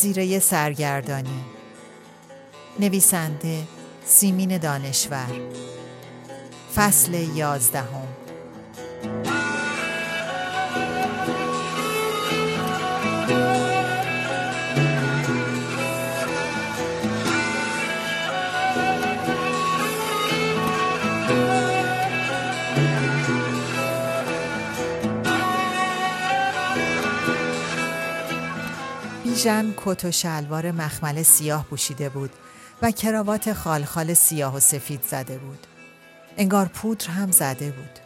جزیره سرگردانی. نویسنده سیمین دانشور. فصل یازدهم. بیژن کت و شلوار مخمل سیاه پوشیده بود و کراوات خالخال سیاه و سفید زده بود. انگار پودر هم زده بود.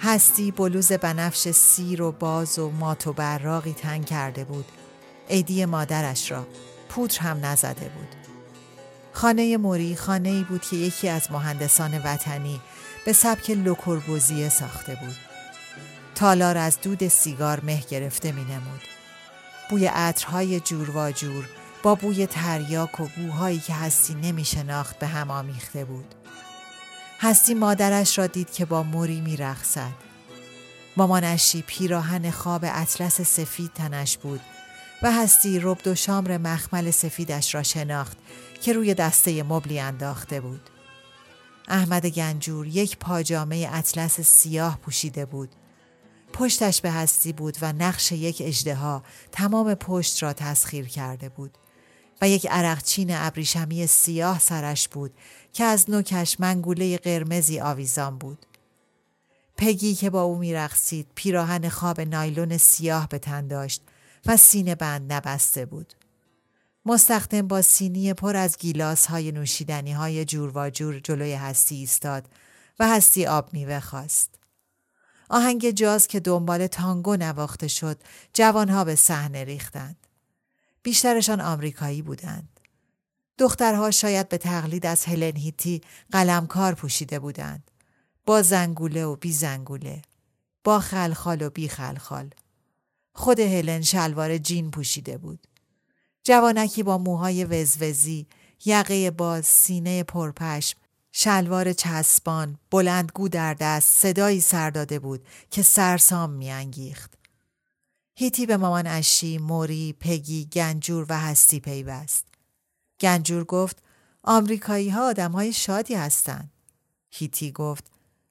هستی بلوز بنفش سیر و باز و مات و براقی تنگ کرده بود. عیدی مادرش را پودر هم نزده بود. خانه موری خانه ای بود که یکی از مهندسان وطنی به سبک لوکوربوزیه ساخته بود. تالار از دود سیگار مه گرفته می نمود. بوی عطرهای جور و جور با بوی تریاک و بوهایی که هستی نمی شناخت به هم آمیخته بود. هستی مادرش را دید که با موری می رخصد. مامانشی پیراهن خواب اطلس سفید تنش بود و هستی ربد و شامر مخمل سفیدش را شناخت که روی دسته مبلی انداخته بود. احمد گنجور یک پاجامه اطلس سیاه پوشیده بود پشتش به هستی بود و نقش یک اجدها تمام پشت را تسخیر کرده بود و یک عرقچین ابریشمی سیاه سرش بود که از نوکش منگوله قرمزی آویزان بود. پگی که با او میرقصید پیراهن خواب نایلون سیاه به تن داشت و سینه بند نبسته بود. مستخدم با سینی پر از گیلاس های نوشیدنی های جور و جور جلوی هستی ایستاد و هستی آب میوه خواست. آهنگ جاز که دنبال تانگو نواخته شد جوانها به صحنه ریختند. بیشترشان آمریکایی بودند. دخترها شاید به تقلید از هلن هیتی قلمکار پوشیده بودند. با زنگوله و بی زنگوله. با خلخال و بی خلخال. خود هلن شلوار جین پوشیده بود. جوانکی با موهای وزوزی، یقه باز، سینه پرپشم، شلوار چسبان بلندگو در دست صدایی سر داده بود که سرسام میانگیخت. هیتی به مامان اشی، موری، پگی، گنجور و هستی پیوست. گنجور گفت آمریکایی ها آدم های شادی هستند. هیتی گفت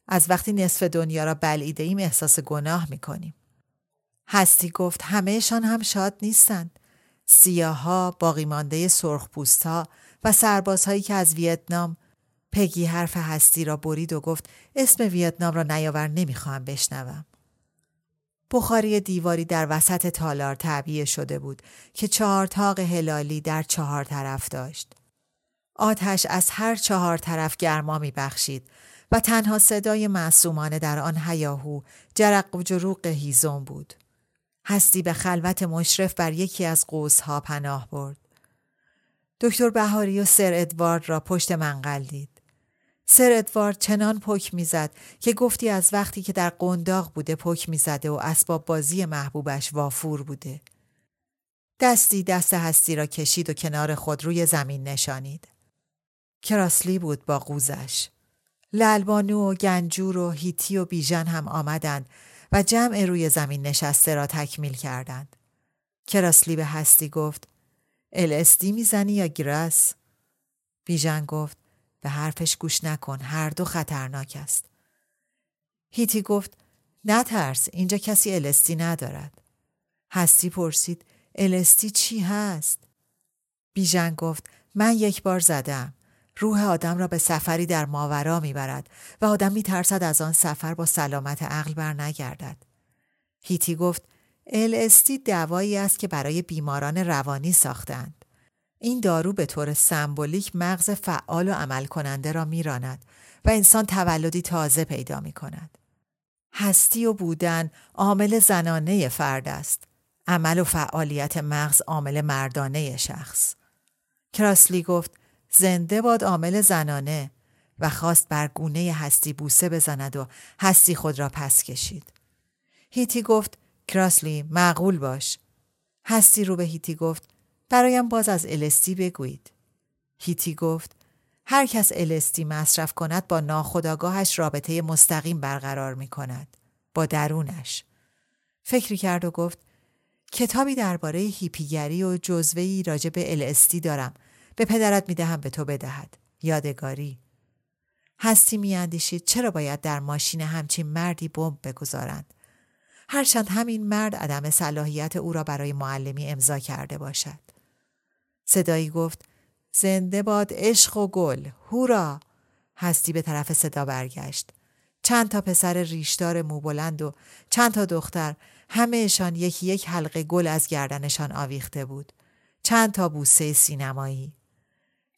از وقتی نصف دنیا را بلعیده ایم احساس گناه می‌کنیم. هستی گفت همهشان هم شاد نیستند. سیاها، باقی مانده سرخ و سربازهایی که از ویتنام پگی حرف هستی را برید و گفت اسم ویتنام را نیاور نمی‌خواهم بشنوم. بخاری دیواری در وسط تالار تعبیه شده بود که چهار تاق هلالی در چهار طرف داشت. آتش از هر چهار طرف گرما می بخشید و تنها صدای معصومانه در آن هیاهو جرق و جروق هیزم بود. هستی به خلوت مشرف بر یکی از قوسها پناه برد. دکتر بهاری و سر ادوارد را پشت منقل دید. سر ادوارد چنان پک می‌زد که گفتی از وقتی که در قنداق بوده پک می‌زده و اسباب بازی محبوبش وافور بوده. دستی دست هستی را کشید و کنار خود روی زمین نشانید. کراسلی بود با قوزش. للبانو و گنجور و هیتی و بیژن هم آمدند و جمع روی زمین نشسته را تکمیل کردند. کراسلی به هستی گفت الاستی می‌زنی یا گرس؟ بیژن گفت به حرفش گوش نکن هر دو خطرناک است. هیتی گفت نترس اینجا کسی الستی ندارد. هستی پرسید الستی چی هست؟ بیژن گفت من یک بار زدم. روح آدم را به سفری در ماورا می‌برد و آدم میترسد از آن سفر با سلامت عقل بر نگردد. هیتی گفت LSD دوایی است که برای بیماران روانی ساختند. این دارو به طور سمبولیک مغز فعال و عمل کننده را میراند و انسان تولدی تازه پیدا می کند. هستی و بودن عامل زنانه فرد است. عمل و فعالیت مغز عامل مردانه شخص. کراسلی گفت زنده باد عامل زنانه و خواست بر گونه هستی بوسه بزند و هستی خود را پس کشید. هیتی گفت کراسلی معقول باش. هستی رو به هیتی گفت برایم باز از الستی بگویید. هیتی گفت هر کس الستی مصرف کند با ناخداگاهش رابطه مستقیم برقرار می کند. با درونش. فکری کرد و گفت کتابی درباره هیپیگری و جزوهی راجع به الستی دارم. به پدرت می دهم به تو بدهد. یادگاری. هستی میاندیشید چرا باید در ماشین همچین مردی بمب بگذارند هرچند همین مرد عدم صلاحیت او را برای معلمی امضا کرده باشد صدایی گفت زنده باد عشق و گل هورا هستی به طرف صدا برگشت چند تا پسر ریشدار موبلند و چند تا دختر همهشان یکی یک حلقه گل از گردنشان آویخته بود چند تا بوسه سینمایی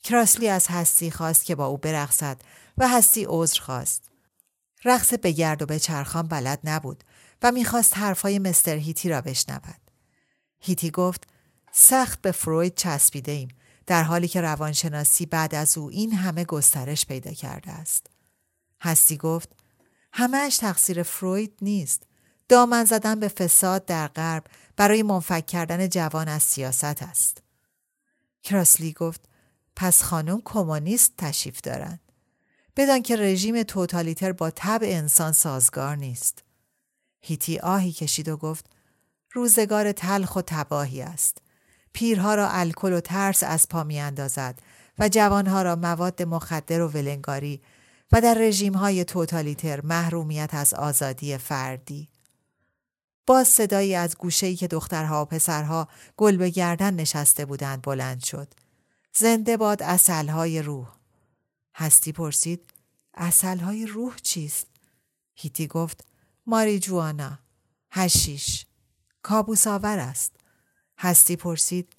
کراسلی از هستی خواست که با او برقصد و هستی عذر خواست. رقص به گرد و به چرخان بلد نبود و می‌خواست حرفای مستر هیتی را بشنود. هیتی گفت سخت به فروید چسبیده ایم در حالی که روانشناسی بعد از او این همه گسترش پیدا کرده است. هستی گفت همهش تقصیر فروید نیست. دامن زدن به فساد در غرب برای منفک کردن جوان از سیاست است. کراسلی گفت پس خانم کمونیست تشریف دارند. بدان که رژیم توتالیتر با تب انسان سازگار نیست. هیتی آهی کشید و گفت روزگار تلخ و تباهی است. پیرها را الکل و ترس از پا می اندازد و جوانها را مواد مخدر و ولنگاری و در رژیم های توتالیتر محرومیت از آزادی فردی. باز صدایی از گوشه‌ای که دخترها و پسرها گل به گردن نشسته بودند بلند شد. زنده باد اصلهای روح. هستی پرسید اصلهای روح چیست؟ هیتی گفت ماری جوانا هشیش کابوس آور است هستی پرسید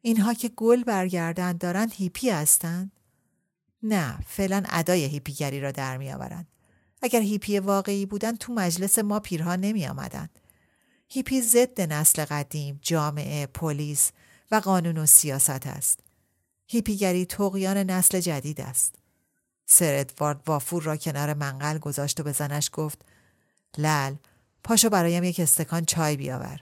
اینها که گل برگردن دارند هیپی هستند؟ نه فعلا ادای هیپیگری را در می آورند. اگر هیپی واقعی بودن تو مجلس ما پیرها نمی آمدند. هیپی ضد نسل قدیم، جامعه، پلیس و قانون و سیاست است. هیپیگری تقیان نسل جدید است. سر ادوارد وافور را کنار منقل گذاشت و به زنش گفت لل پاشو برایم یک استکان چای بیاور.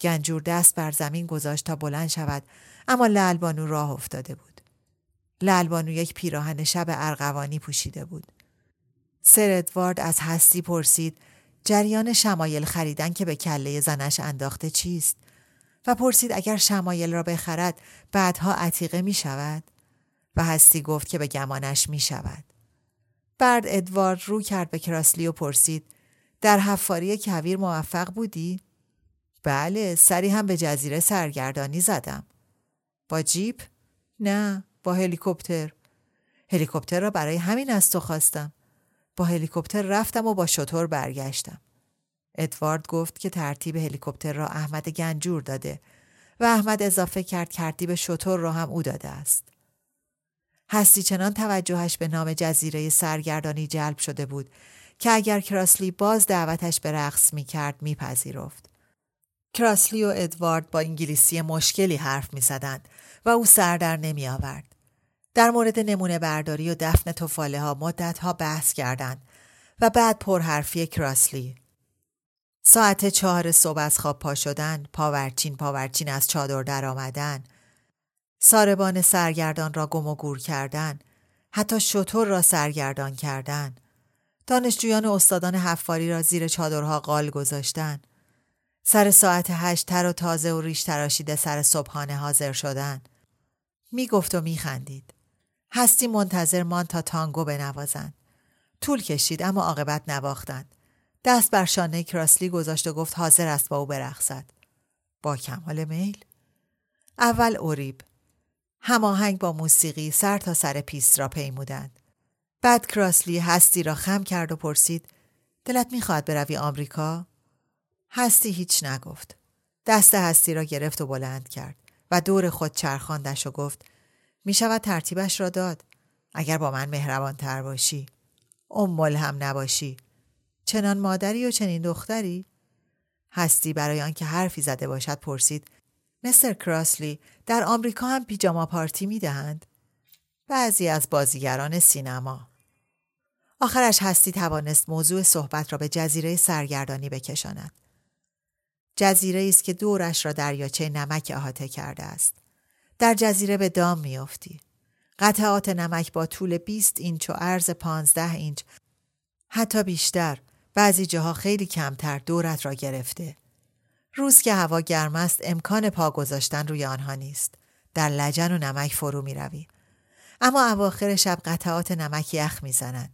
گنجور دست بر زمین گذاشت تا بلند شود اما للبانو راه افتاده بود. للبانو یک پیراهن شب ارغوانی پوشیده بود. سر ادوارد از هستی پرسید جریان شمایل خریدن که به کله زنش انداخته چیست و پرسید اگر شمایل را بخرد بعدها عتیقه می شود؟ و هستی گفت که به گمانش می شود. بعد ادوارد رو کرد به کراسلی و پرسید در حفاری کویر موفق بودی؟ بله سری هم به جزیره سرگردانی زدم. با جیپ؟ نه با هلیکوپتر. هلیکوپتر را برای همین از تو خواستم. با هلیکوپتر رفتم و با شطور برگشتم. ادوارد گفت که ترتیب هلیکوپتر را احمد گنجور داده و احمد اضافه کرد ترتیب شطور را هم او داده است. هستی چنان توجهش به نام جزیره سرگردانی جلب شده بود که اگر کراسلی باز دعوتش به رقص می کرد می پذیرفت. کراسلی و ادوارد با انگلیسی مشکلی حرف می زدند و او سر در نمی آورد. در مورد نمونه برداری و دفن توفاله ها مدت ها بحث کردند و بعد پرحرفی کراسلی. ساعت چهار صبح از خواب پا شدن، پاورچین پاورچین از چادر در آمدن، ساربان سرگردان را گم و گور کردن حتی شطور را سرگردان کردن دانشجویان استادان حفاری را زیر چادرها قال گذاشتن سر ساعت هشت تر و تازه و ریش تراشیده سر صبحانه حاضر شدن می گفت و می خندید. هستی منتظر مان تا تانگو بنوازند. طول کشید اما عاقبت نواختند. دست بر شانه کراسلی گذاشت و گفت حاضر است با او برقصد. با کمال میل؟ اول اوریب هماهنگ با موسیقی سر تا سر پیست را پیمودند. بعد کراسلی هستی را خم کرد و پرسید دلت می‌خواهد بروی آمریکا؟ هستی هیچ نگفت. دست هستی را گرفت و بلند کرد و دور خود چرخاندش و گفت می شود ترتیبش را داد. اگر با من مهربان تر باشی. ام هم نباشی. چنان مادری و چنین دختری؟ هستی برای آنکه حرفی زده باشد پرسید مستر کراسلی در آمریکا هم پیجاما پارتی می دهند؟ بعضی از بازیگران سینما آخرش هستی توانست موضوع صحبت را به جزیره سرگردانی بکشاند. جزیره است که دورش را دریاچه نمک احاطه کرده است. در جزیره به دام میافتی. قطعات نمک با طول 20 اینچ و عرض 15 اینچ حتی بیشتر بعضی جاها خیلی کمتر دورت را گرفته. روز که هوا گرم است امکان پا گذاشتن روی آنها نیست. در لجن و نمک فرو می روی. اما اواخر شب قطعات نمک یخ می زند.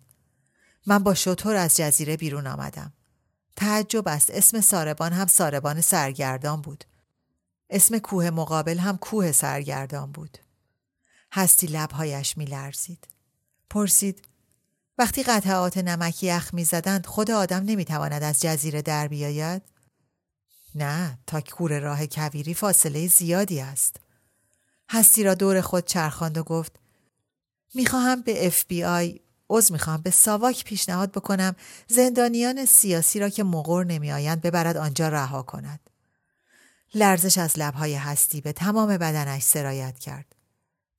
من با شطور از جزیره بیرون آمدم. تعجب است اسم ساربان هم ساربان سرگردان بود. اسم کوه مقابل هم کوه سرگردان بود. هستی لبهایش می لرزید. پرسید وقتی قطعات نمکی یخ می زدند خود آدم نمی تواند از جزیره در بیاید؟ نه تا کور راه کویری فاصله زیادی است. هستی را دور خود چرخاند و گفت می‌خواهم به اف بی آی عضو می‌خوام به ساواک پیشنهاد بکنم زندانیان سیاسی را که مقر نمیآیند ببرد آنجا رها کند. لرزش از لبهای هستی به تمام بدنش سرایت کرد.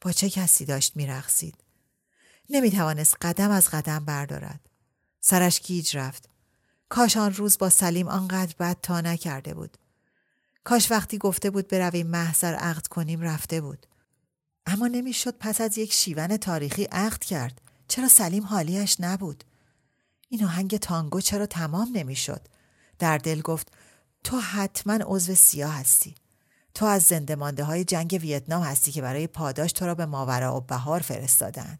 با چه کسی داشت میرقصید؟ نمی‌توانست قدم از قدم بردارد. سرش گیج رفت. کاش آن روز با سلیم آنقدر بد تا نکرده بود. کاش وقتی گفته بود برویم محضر عقد کنیم رفته بود. اما نمی‌شد پس از یک شیون تاریخی عقد کرد. چرا سلیم حالیش نبود؟ این آهنگ تانگو چرا تمام نمی‌شد؟ در دل گفت تو حتما عضو سیاه هستی. تو از زنده مانده های جنگ ویتنام هستی که برای پاداش تو را به ماورا و بهار فرستادند.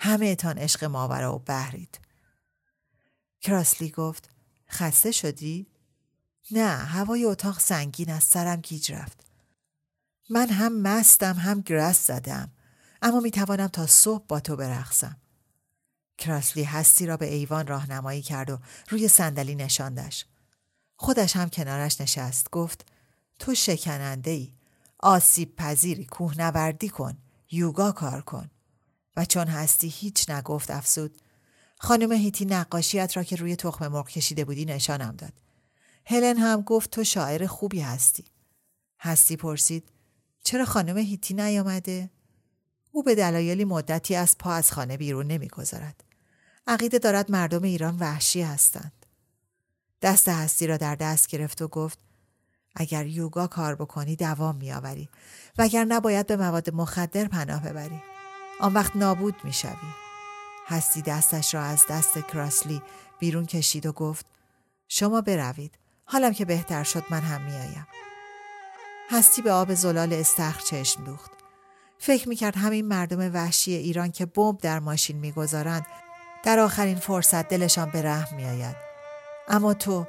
همه تان عشق ماورا و بهرید. کراسلی گفت خسته شدی؟ نه هوای اتاق سنگین از سرم گیج رفت. من هم مستم هم گرس زدم. اما می توانم تا صبح با تو برقصم. کراسلی هستی را به ایوان راهنمایی کرد و روی صندلی نشاندش. خودش هم کنارش نشست گفت تو شکننده ای آسیب پذیری کوهنوردی کن یوگا کار کن. و چون هستی هیچ نگفت افسود خانم هیتی نقاشیت را که روی تخم مرغ کشیده بودی نشانم داد. هلن هم گفت تو شاعر خوبی هستی. هستی پرسید چرا خانم هیتی نیامده؟ او به دلایلی مدتی از پا از خانه بیرون نمی‌گذارد. عقیده دارد مردم ایران وحشی هستند. دست هستی را در دست گرفت و گفت اگر یوگا کار بکنی دوام میآوری و اگر نباید به مواد مخدر پناه ببری. آن وقت نابود می‌شوی. هستی دستش را از دست کراسلی بیرون کشید و گفت شما بروید. حالم که بهتر شد من هم میآیم. هستی به آب زلال استخر چشم دوخت. فکر می‌کرد همین مردم وحشی ایران که بمب در ماشین می‌گذارند در آخرین فرصت دلشان به رحم میآید اما تو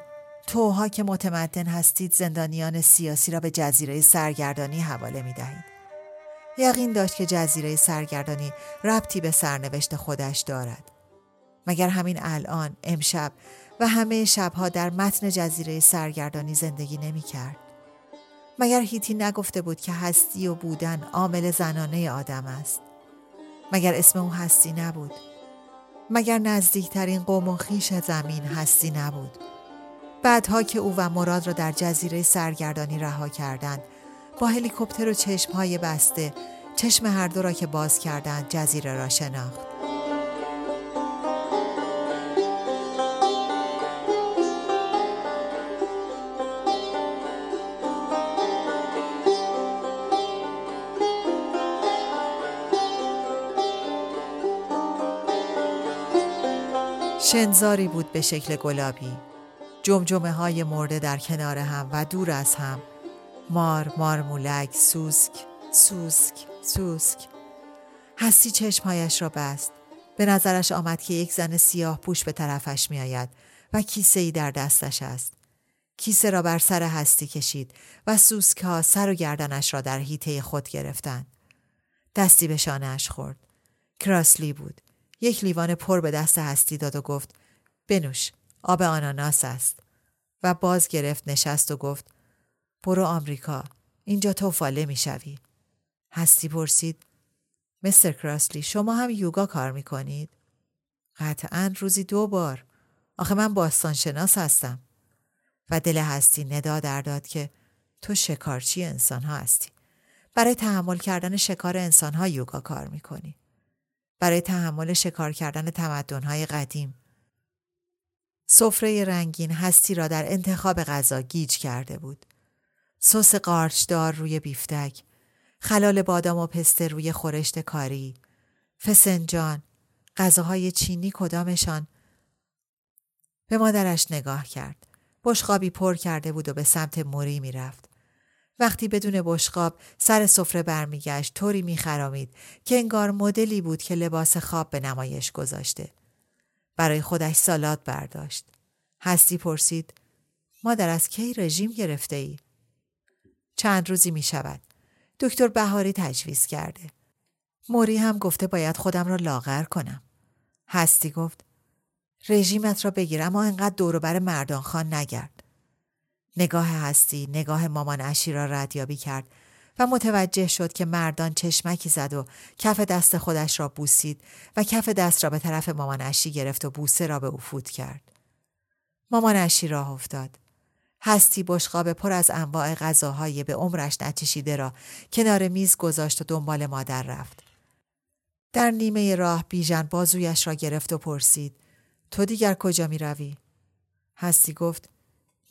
توها که متمدن هستید زندانیان سیاسی را به جزیره سرگردانی حواله می دهید. یقین داشت که جزیره سرگردانی ربطی به سرنوشت خودش دارد. مگر همین الان امشب و همه شبها در متن جزیره سرگردانی زندگی نمی کرد. مگر هیتی نگفته بود که هستی و بودن عامل زنانه آدم است. مگر اسم او هستی نبود. مگر نزدیکترین قوم و خیش زمین هستی نبود. بعدها که او و مراد را در جزیره سرگردانی رها کردند با هلیکوپتر و چشمهای بسته چشم هر دو را که باز کردند جزیره را شناخت شنزاری بود به شکل گلابی. جمجمه های مرده در کنار هم و دور از هم. مار مارمولک سوسک سوسک سوسک. هستی چشمهایش را بست. به نظرش آمد که یک زن سیاه پوش به طرفش می آید و کیسه ای در دستش است. کیسه را بر سر هستی کشید و سوسک ها سر و گردنش را در هیته خود گرفتند. دستی به شانهاش خورد. کراسلی بود. یک لیوان پر به دست هستی داد و گفت بنوش آب آناناس است. و باز گرفت نشست و گفت برو آمریکا اینجا توفاله می‌شوی هستی پرسید مستر کراسلی شما هم یوگا کار می‌کنید قطعا روزی دو بار. آخه من باستان شناس هستم. و دل هستی ندا در داد که تو شکارچی انسان ها هستی. برای تحمل کردن شکار انسان ها یوگا کار می‌کنی برای تحمل شکار کردن تمدن های قدیم. سفره رنگین هستی را در انتخاب غذا گیج کرده بود. سس قارچدار روی بیفتک خلال بادام و پسته روی خورشت کاری فسنجان غذاهای چینی کدامشان. به مادرش نگاه کرد. بشقابی پر کرده بود و به سمت موری می‌رفت. وقتی بدون بشقاب سر سفره برمیگشت طوری میخرامید که انگار مدلی بود که لباس خواب به نمایش گذاشته برای خودش سالاد برداشت هستی پرسید مادر از کی رژیم گرفته ای؟ چند روزی می شود. دکتر بهاری تجویز کرده. موری هم گفته باید خودم را لاغر کنم. هستی گفت رژیمت را بگیر اما انقدر دوروبر مردان خان نگرد. نگاه هستی نگاه مامان اشی را ردیابی کرد و متوجه شد که مردان چشمکی زد و کف دست خودش را بوسید و کف دست را به طرف مامان اشی گرفت و بوسه را به او فوت کرد. مامان اشی راه افتاد. هستی بشقاب پر از انواع غذاهای به عمرش نچشیده را کنار میز گذاشت و دنبال مادر رفت. در نیمه راه بیژن بازویش را گرفت و پرسید تو دیگر کجا می روی؟ هستی گفت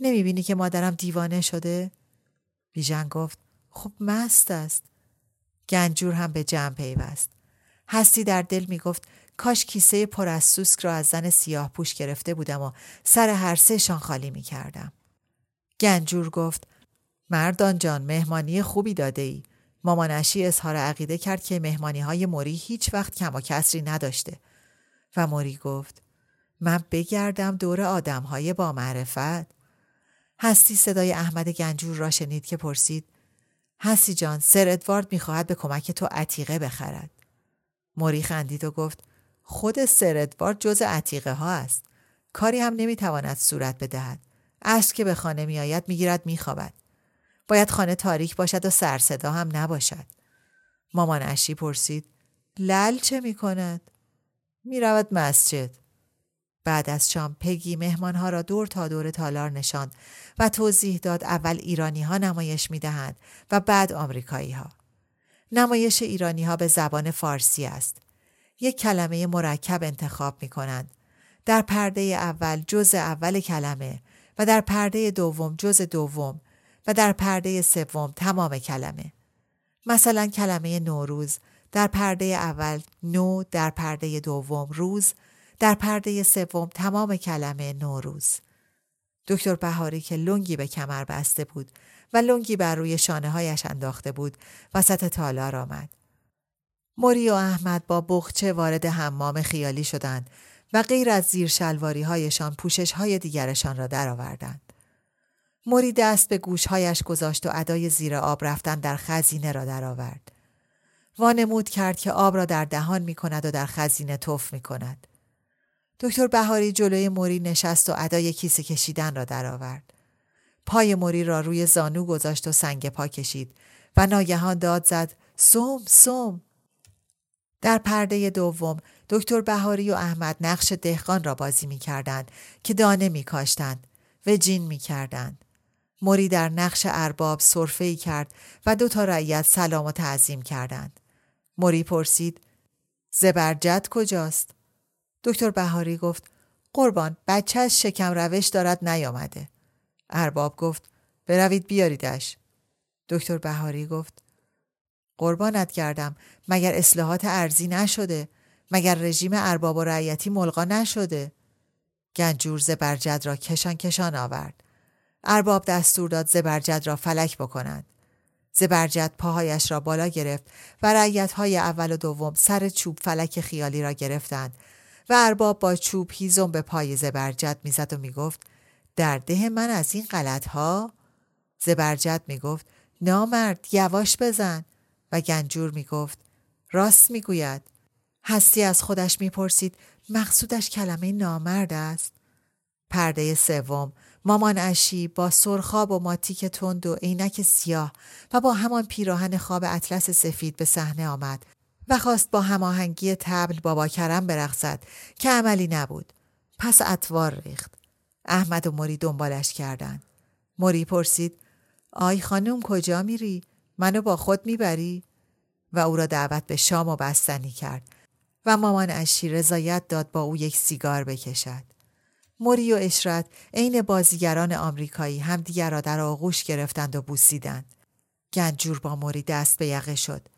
نمی بینی که مادرم دیوانه شده؟ بیژن گفت خب مست است. گنجور هم به جمع پیوست. هستی در دل می گفت کاش کیسه پر از سوسک را از زن سیاه پوش گرفته بودم و سر هر سهشان خالی می کردم. گنجور گفت مردان جان مهمانی خوبی داده ای. مامانشی اظهار عقیده کرد که مهمانی های موری هیچ وقت کم و کسری نداشته. و موری گفت من بگردم دور آدم های با معرفت. هستی صدای احمد گنجور را شنید که پرسید هستی جان سر ادوارد می‌خواهد به کمک تو عتیقه بخرد. موری خندید و گفت خود سر ادوارد جز عتیقه ها است. کاری هم نمی‌تواند صورت بدهد. عصر که به خانه میآید می‌گیرد میخوابد. باید خانه تاریک باشد و سر صدا هم نباشد. مامان اشی پرسید لل چه می کند؟ می رود مسجد. بعد از شام پگی مهمانها را دور تا دور تالار نشاند و توضیح داد اول ایرانی ها نمایش می دهند و بعد آمریکایی ها. نمایش ایرانی ها به زبان فارسی است. یک کلمه مرکب انتخاب می کنند. در پرده اول جز اول کلمه و در پرده دوم جز دوم و در پرده سوم تمام کلمه. مثلا کلمه نوروز در پرده اول نو در پرده دوم روز در پرده سوم تمام کلمه نوروز. دکتر بهاری که لنگی به کمر بسته بود و لنگی بر روی شانه هایش انداخته بود وسط تالار آمد. موری و احمد با بخچه وارد حمام خیالی شدند و غیر از زیر شلواری هایشان پوشش های دیگرشان را درآوردند. موری دست به گوشهایش گذاشت و ادای زیر آب رفتن در خزینه را درآورد. وانمود کرد که آب را در دهان می کند و در خزینه توف می کند. دکتر بهاری جلوی موری نشست و ادای کیسه کشیدن را درآورد. پای موری را روی زانو گذاشت و سنگ پا کشید و ناگهان داد زد سوم سوم در پرده دوم دکتر بهاری و احمد نقش دهقان را بازی می کردند که دانه می کاشتند و جین می کردند. موری در نقش ارباب صرفه کرد و دو تا رعیت سلام و تعظیم کردند. موری پرسید زبرجد کجاست؟ دکتر بهاری گفت قربان بچه از شکم روش دارد نیامده. ارباب گفت بروید بیاریدش. دکتر بهاری گفت قربانت کردم مگر اصلاحات ارزی نشده مگر رژیم ارباب و رعیتی ملغا نشده گنجور زبرجد را کشان کشان آورد ارباب دستور داد زبرجد را فلک بکنند زبرجد پاهایش را بالا گرفت و رعیت های اول و دوم سر چوب فلک خیالی را گرفتند و ارباب با چوب هیزم به پای زبرجد می‌زد و می‌گفت در ده من از این غلط ها زبرجد می‌گفت نامرد یواش بزن. و گنجور می‌گفت راست می‌گوید. هستی از خودش می‌پرسید مقصودش کلمه نامرد است؟ پرده سوم مامان اشی با سرخاب و ماتیک تند و عینک سیاه و با همان پیراهن خواب اطلس سفید به صحنه آمد. و خواست با هماهنگی تبل بابا کرم برقصد که عملی نبود. پس اتوار ریخت. احمد و مری دنبالش کردند. مری پرسید آی خانم کجا میری؟ منو با خود می‌بری؟ و او را دعوت به شام و بستنی کرد. و مامان اشی رضایت داد با او یک سیگار بکشد. موری و اشرت عین بازیگران آمریکایی همدیگر را در آغوش گرفتند و بوسیدند. گنجور با موری دست به یقه شد.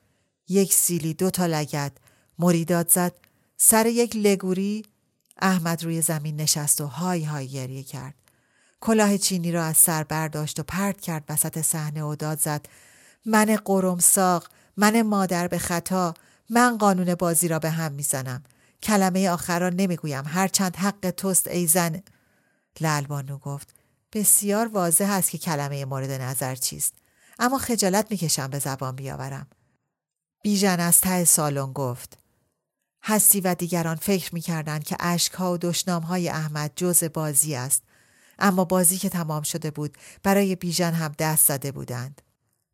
یک سیلی دو تا لگد. موری داد زد. سر یک لگوری احمد روی زمین نشست و های های گریه کرد. کلاه چینی را از سر برداشت و پرت کرد وسط صحنه و داد زد. من قرم ساق من مادر به خطا من قانون بازی را به هم می‌زنم. کلمه آخر را نمی‌گویم. هرچند حق توست ای زن. لالبانو گفت. بسیار واضح است که کلمه مورد نظر چیست. اما خجالت می‌کشم به زبان بیاورم. بیژن از ته سالن گفت. هستی و دیگران فکر می‌کردند که اشکها و دشنامهای احمد جز بازی است. اما بازی که تمام شده بود برای بیژن هم دست زده بودند.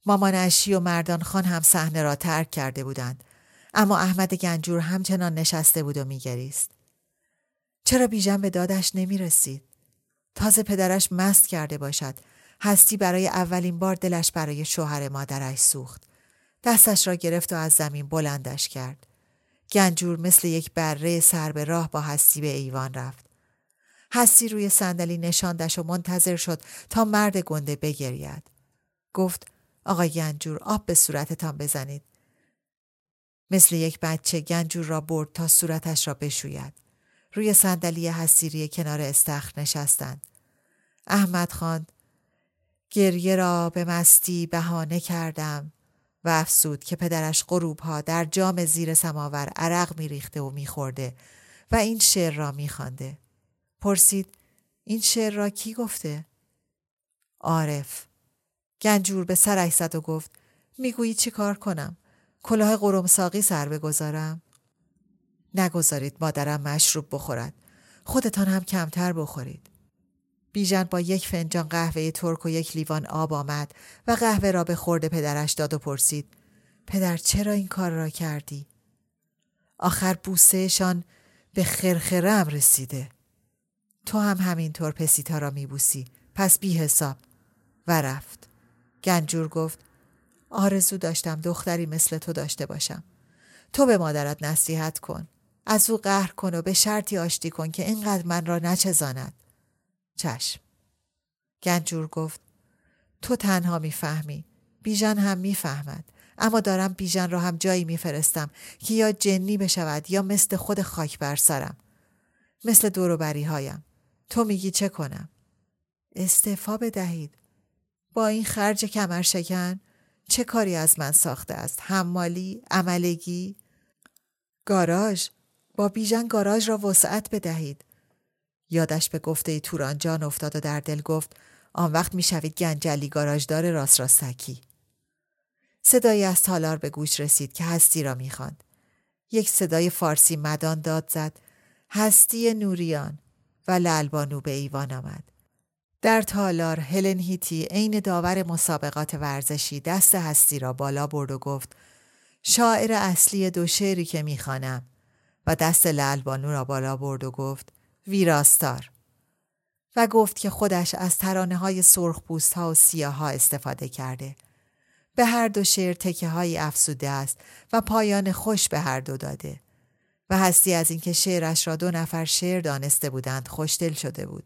مامان اشی و مردان خان هم صحنه را ترک کرده بودند. اما احمد گنجور همچنان نشسته بود و میگریست. چرا بیژن به دادش نمی رسید؟ تازه پدرش مست کرده باشد. هستی برای اولین بار دلش برای شوهر مادرش سوخت. دستش را گرفت و از زمین بلندش کرد. گنجور مثل یک بره سر به راه با هستی به ایوان رفت. هستی روی صندلی نشاندش و منتظر شد تا مرد گنده بگرید. گفت آقای گنجور آب به صورتتان بزنید. مثل یک بچه گنجور را برد تا صورتش را بشوید. روی صندلی حسیری کنار استخر نشستند. احمد خان گریه را به مستی بهانه کردم. و افسود که پدرش غروب ها در جام زیر سماور عرق میریخته و میخورده و این شعر را میخوانده. پرسید این شعر را کی گفته؟ عارف گنجور به سرش زد و گفت می‌گویی چی کار کنم؟ کلاه قرمساقی سر بگذارم؟ نگذارید مادرم مشروب بخورد. خودتان هم کمتر بخورید. بیژن با یک فنجان قهوه ترک و یک لیوان آب آمد و قهوه را به خورده پدرش داد و پرسید پدر چرا این کار را کردی؟ آخر بوسهشان به خرخرم رسیده. تو هم همینطور پسیتا را میبوسی پس بی حساب و رفت. گنجور گفت آرزو داشتم دختری مثل تو داشته باشم. تو به مادرت نصیحت کن. از او قهر کن و به شرطی آشتی کن که اینقدر من را نچزاند. چشم. گنجور گفت تو تنها می‌فهمی. بیژن هم می‌فهمد. اما دارم بیژن را هم جایی میفرستم که یا جنی بشود یا مثل خود خاک بر سرم. مثل دوروبری هایم. تو میگی چه کنم؟ استعفا بدهید. با این خرج کمر شکن چه کاری از من ساخته است؟ حمالی؟ عملگی؟ گاراژ؟ با بیژن گاراژ را وسعت بدهید. یادش به گفته تورانجان افتاد و در دل گفت آن وقت می‌شوید گنجلی گاراژدار راست راستکی. صدایی از تالار به گوش رسید که هستی را می‌خواند. یک صدای فارسی مدان داد زد هستی نوریان و للبانو به ایوان آمد. در تالار هلن هیتی عین داور مسابقات ورزشی دست هستی را بالا برد و گفت شاعر اصلی دو شعری که می‌خوانم و دست لالبانو را بالا برد و گفت ویراستار و گفت که خودش از ترانه های سرخ و سیاه ها استفاده کرده به هر دو شعر تکه های افسوده است و پایان خوش به هر دو داده و هستی از اینکه شعرش را دو نفر شعر دانسته بودند خوشدل شده بود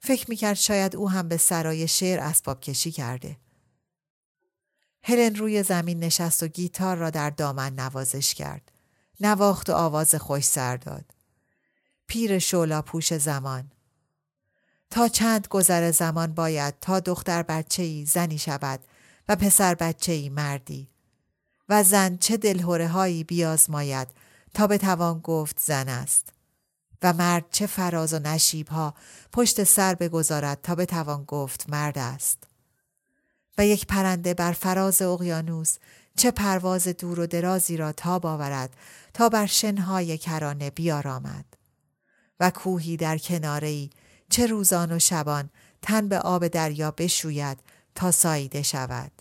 فکر می‌کرد شاید او هم به سرای شعر اسباب کشی کرده. هلن روی زمین نشست و گیتار را در دامن نوازش کرد. نواخت و آواز خوش سر داد. پیر شولا پوش زمان. تا چند گذر زمان باید تا دختر بچه ای زنی شود و پسر بچه ای مردی. و زن چه دلهوره هایی بیازماید تا به توان گفت زن است. و مرد چه فراز و نشیب ها پشت سر بگذارد تا بتوان گفت مرد است و یک پرنده بر فراز اقیانوس چه پرواز دور و درازی را تاب آورد تا بر شنهای کرانه بیارامد و کوهی در کناره چه روزان و شبان تن به آب دریا بشوید تا ساییده شود.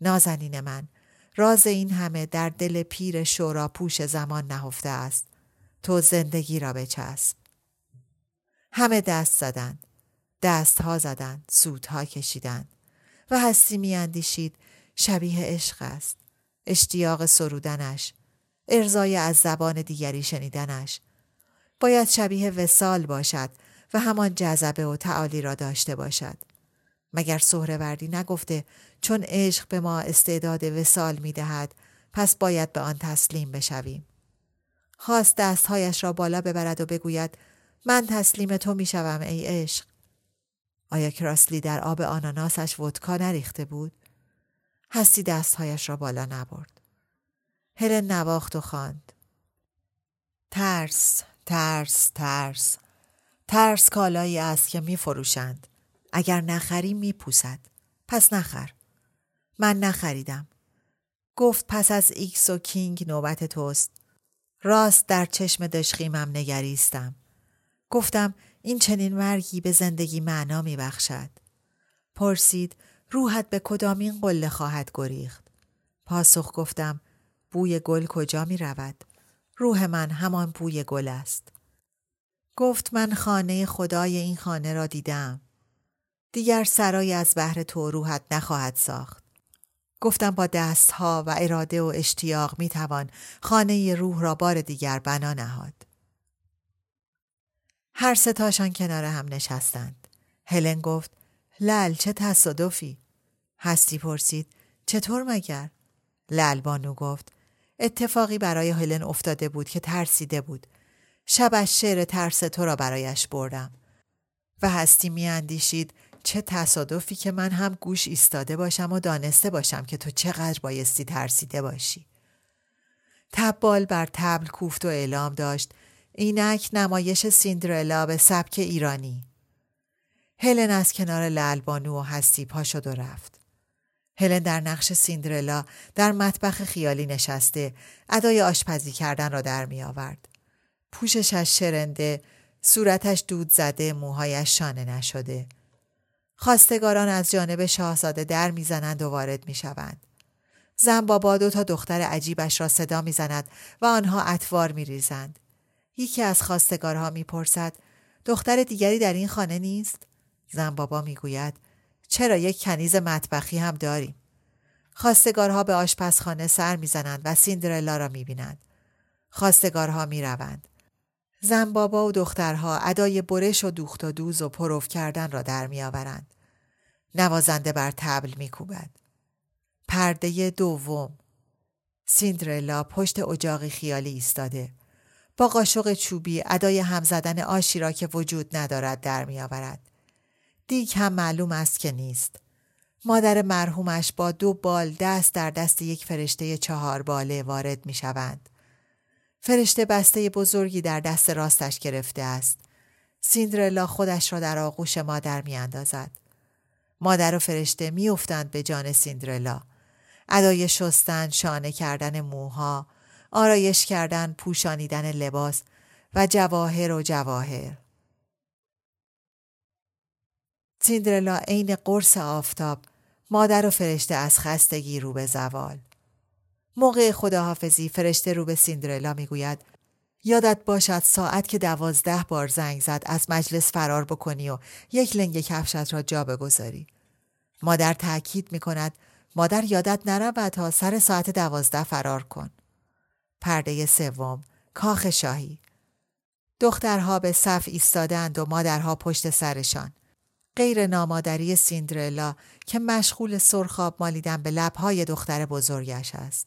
نازنین من راز این همه در دل پیر شورا پوش زمان نهفته است. تو زندگی را بچسب. همه دست زدند. دست ها زدند. سودها کشیدند. و هستی می اندیشید شبیه عشق است. اشتیاق سرودنش. ارزای از زبان دیگری شنیدنش. باید شبیه وسال باشد و همان جذبه و تعالی را داشته باشد. مگر سهروردی نگفته چون عشق به ما استعداد وسال می دهد پس باید به آن تسلیم بشویم. خواست دستهایش را بالا ببرد و بگوید من تسلیم تو می شوم ای عشق. آیا کراسلی در آب آناناسش ودکا نریخته بود؟ هستی دستهایش را بالا نبرد. هلن نواخت و خواند. ترس، ترس، ترس. ترس کالایی است که می فروشند. اگر نخری می پوسد. پس نخر. من نخریدم. گفت پس از ایکس و کینگ نوبت توست. راست در چشم دژخیمم نگریستم. گفتم این چنین مرگی به زندگی معنا می بخشد. پرسید روحت به کدامین قله خواهد گریخت. پاسخ گفتم بوی گل کجا می رود؟ روح من همان بوی گل است. گفت من خانه خدای این خانه را دیدم. دیگر سرای از بهر تو روحت نخواهد ساخت. گفتم با دستها و اراده و اشتیاق می توان خانه روح را بار دیگر بنا نهاد. هر ستاشان کنار هم نشستند. هلن گفت لل چه تصادفی؟ هستی پرسید چطور مگر؟ لل بانو گفت اتفاقی برای هلن افتاده بود که ترسیده بود. شبش شعر ترس تو را برایش بردم. و هستی می اندیشید چه تصادفی که من هم گوش ایستاده باشم و دانسته باشم که تو چقدر بایستی ترسیده باشی. تبال بر تبل کوفت و اعلام داشت اینک نمایش سیندرلا به سبک ایرانی. هلن از کنار لالبانو و هستی پا شد و رفت. هلن در نقش سیندرلا در مطبخ خیالی نشسته ادای آشپزی کردن را در می آورد. پوششش شرنده، صورتش دود زده، موهایش شانه نشده. خواستگاران از جانب شاهزاده در می‌زنند و وارد می‌شوند. زن بابا دو تا دختر عجیبش را صدا می‌زند و آنها اطوار میریزند. یکی از خواستگارها می‌پرسد دختر دیگری در این خانه نیست؟ زن بابا می‌گوید چرا یک کنیز مطبخی هم داریم؟ خواستگارها به آشپزخانه سر می‌زنند و سیندرلا را می‌بینند. خواستگارها می‌روند. زن بابا و دخترها ادای برش و دوخت و دوز و پروف کردن را در میآورند. نوازنده بر تبل میکوبد. پرده دوم سیندرلا پشت اجاقی خیالی ایستاده. با قاشق چوبی ادای هم زدن آشی را که وجود ندارد در میآورد. دیگ هم معلوم است که نیست. مادر مرحومش با دو بال دست در دست یک فرشته چهار باله وارد می شوند. فرشته بسته بزرگی در دست راستش گرفته است. سیندرلا خودش را در آغوش مادر می اندازد. مادر و فرشته می افتند به جان سیندرلا. ادای شستن، شانه کردن موها، آرایش کردن، پوشانیدن لباس و جواهر و جواهر. سیندرلا عین قرص آفتاب مادر و فرشته از خستگی رو به زوال. موقع خداحافظی فرشته رو به سیندرلا می‌گوید یادت باشد ساعت که دوازده بار زنگ زد از مجلس فرار بکنی و یک لنگ کفشت را جا بگذاری. مادر تأکید می کند مادر یادت نرود تا سر ساعت دوازده فرار کن. پرده سوم کاخ شاهی دخترها به صف ایستادند و مادرها پشت سرشان. غیر نامادری سیندرلا که مشغول سرخاب مالیدن به لبهای دختر بزرگش است.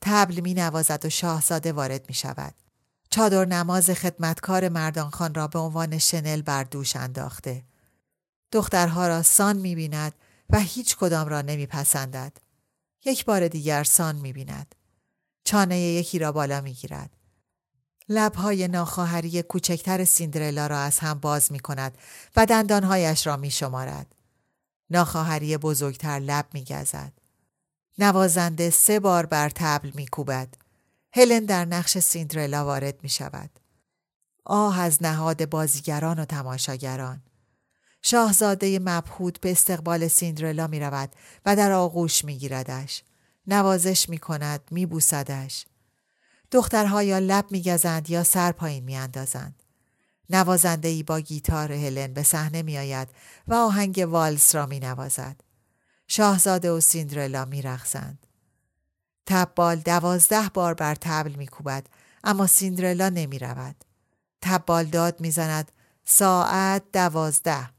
تبل می نوازد و شاهزاده وارد می شود. چادر نماز خدمتکار مردانخان را به عنوان شنل بر دوش انداخته. دخترها را سان می بیند و هیچ کدام را نمی پسندد. یک بار دیگر سان می بیند. چانه یکی را بالا می گیرد. لبهای ناخواهری کوچکتر سیندرلا را از هم باز می کند و دندانهایش را می شمارد. ناخواهری بزرگتر لب می گزد. نوازنده سه بار بر تبل می کوبد. هلن در نقش سیندرلا وارد می شود. آه از نهاد بازیگران و تماشاگران. شاهزاده مبهود به استقبال سیندرلا می رود و در آغوش می گیردش. نوازش می کند، می بوسدش. دخترها یا لب می گزند یا سر پایین می اندازند. نوازنده ای با گیتار هلن به صحنه می آید و آهنگ والس را می نوازد. شاهزاده و سیندرلا می رخصند. تبال دوازده بار بر تبل می کوبد اما سیندرلا نمی رود. تبال داد می زند ساعت دوازده.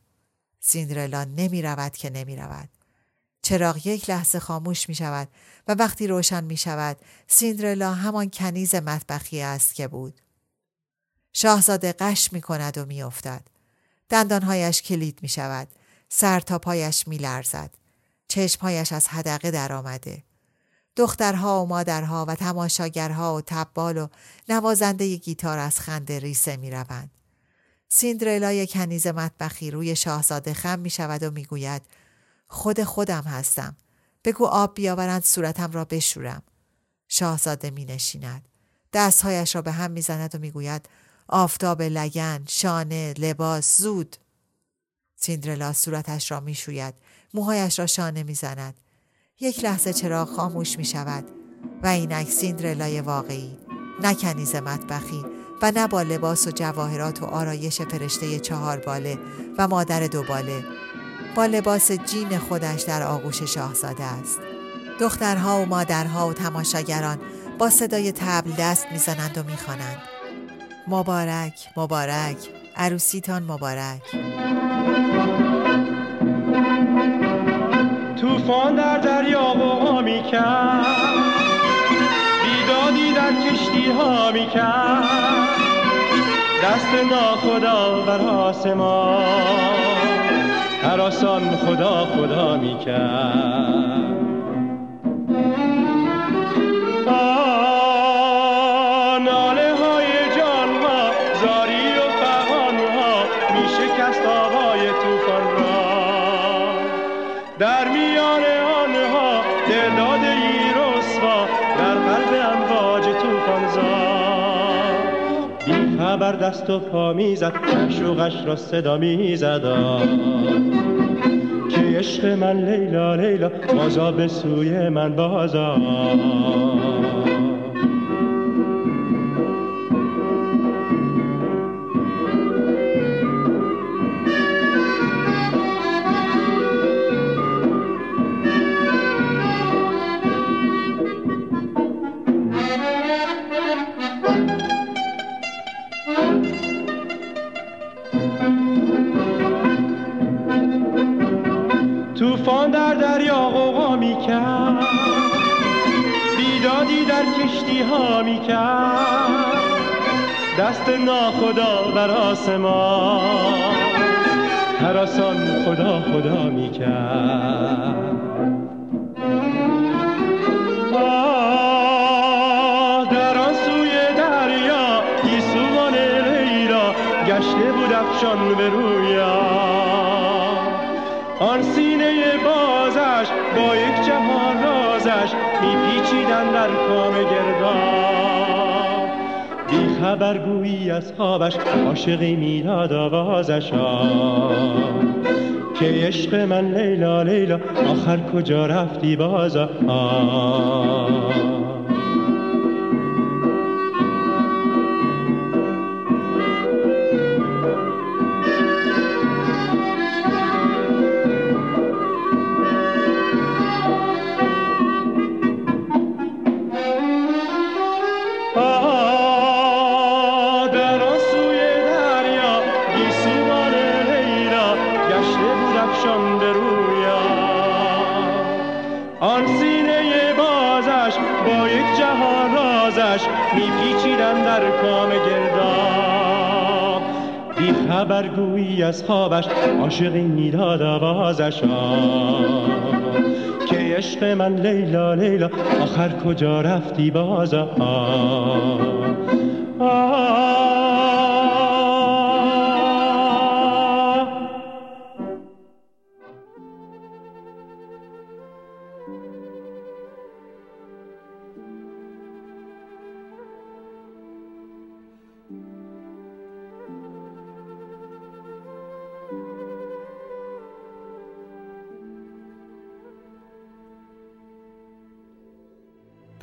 سیندرلا نمی رود که نمی رود. چراغ یک لحظه خاموش می شود و وقتی روشن می شود سیندرلا همان کنیز مطبخی است که بود. شاهزاده قش می کند و می افتد. دندانهایش کلید می شود. سر تا پایش می لرزد. چشمهایش از حدقه در آمده. دخترها و مادرها و تماشاگرها و تبال و نوازنده گیتار از خنده ریسه می روند. سیندرلای کنیز مطبخی روی شاهزاده خم می شود و می گوید خود خودم هستم. بگو آب بیاورند صورتم را بشورم. شاهزاده می نشیند. دستهایش را به هم می زند و می گوید آفتاب لگن، شانه، لباس، زود. سیندرلا صورتش را می شوید. موهایش را شانه می زند. یک لحظه چراغ خاموش می شود و اینک سیندرلای واقعی نه کنیز مطبخی و نه با لباس و جواهرات و آرایش فرشته چهار باله و مادر دو باله با لباس جین خودش در آغوش شاهزاده است. دخترها و مادرها و تماشاگران با صدای تبل دست می‌زنند و می‌خوانند. مبارک مبارک عروسیتان مبارک. توفان در دریا و می کرد بیدادی در کشتی ها می کرد دست ناخدا بر آسمان. هراسان خدا خدا می کرد دست و پا می‌زد شوقش را صدا می‌زد. که عشق من لیلا لیلا بازا به سوی من بازا. دست ناخدا بر آسمان. هراسان خدا خدا می کرد. در سوی دریا گیسوان لیلا گشته بود افشان به رویا. آن سینه بازش با یک جهان رازش میپیچیدن در کام گردان. خبر گویی از خوابش عاشقی می‌داد آوازش که عشق من لیلا لیلا آخر کجا رفتی بازا؟ از خوابش عاشقی می‌داد آوازش که عشق من لیلا لیلا آخر کجا رفتی بازا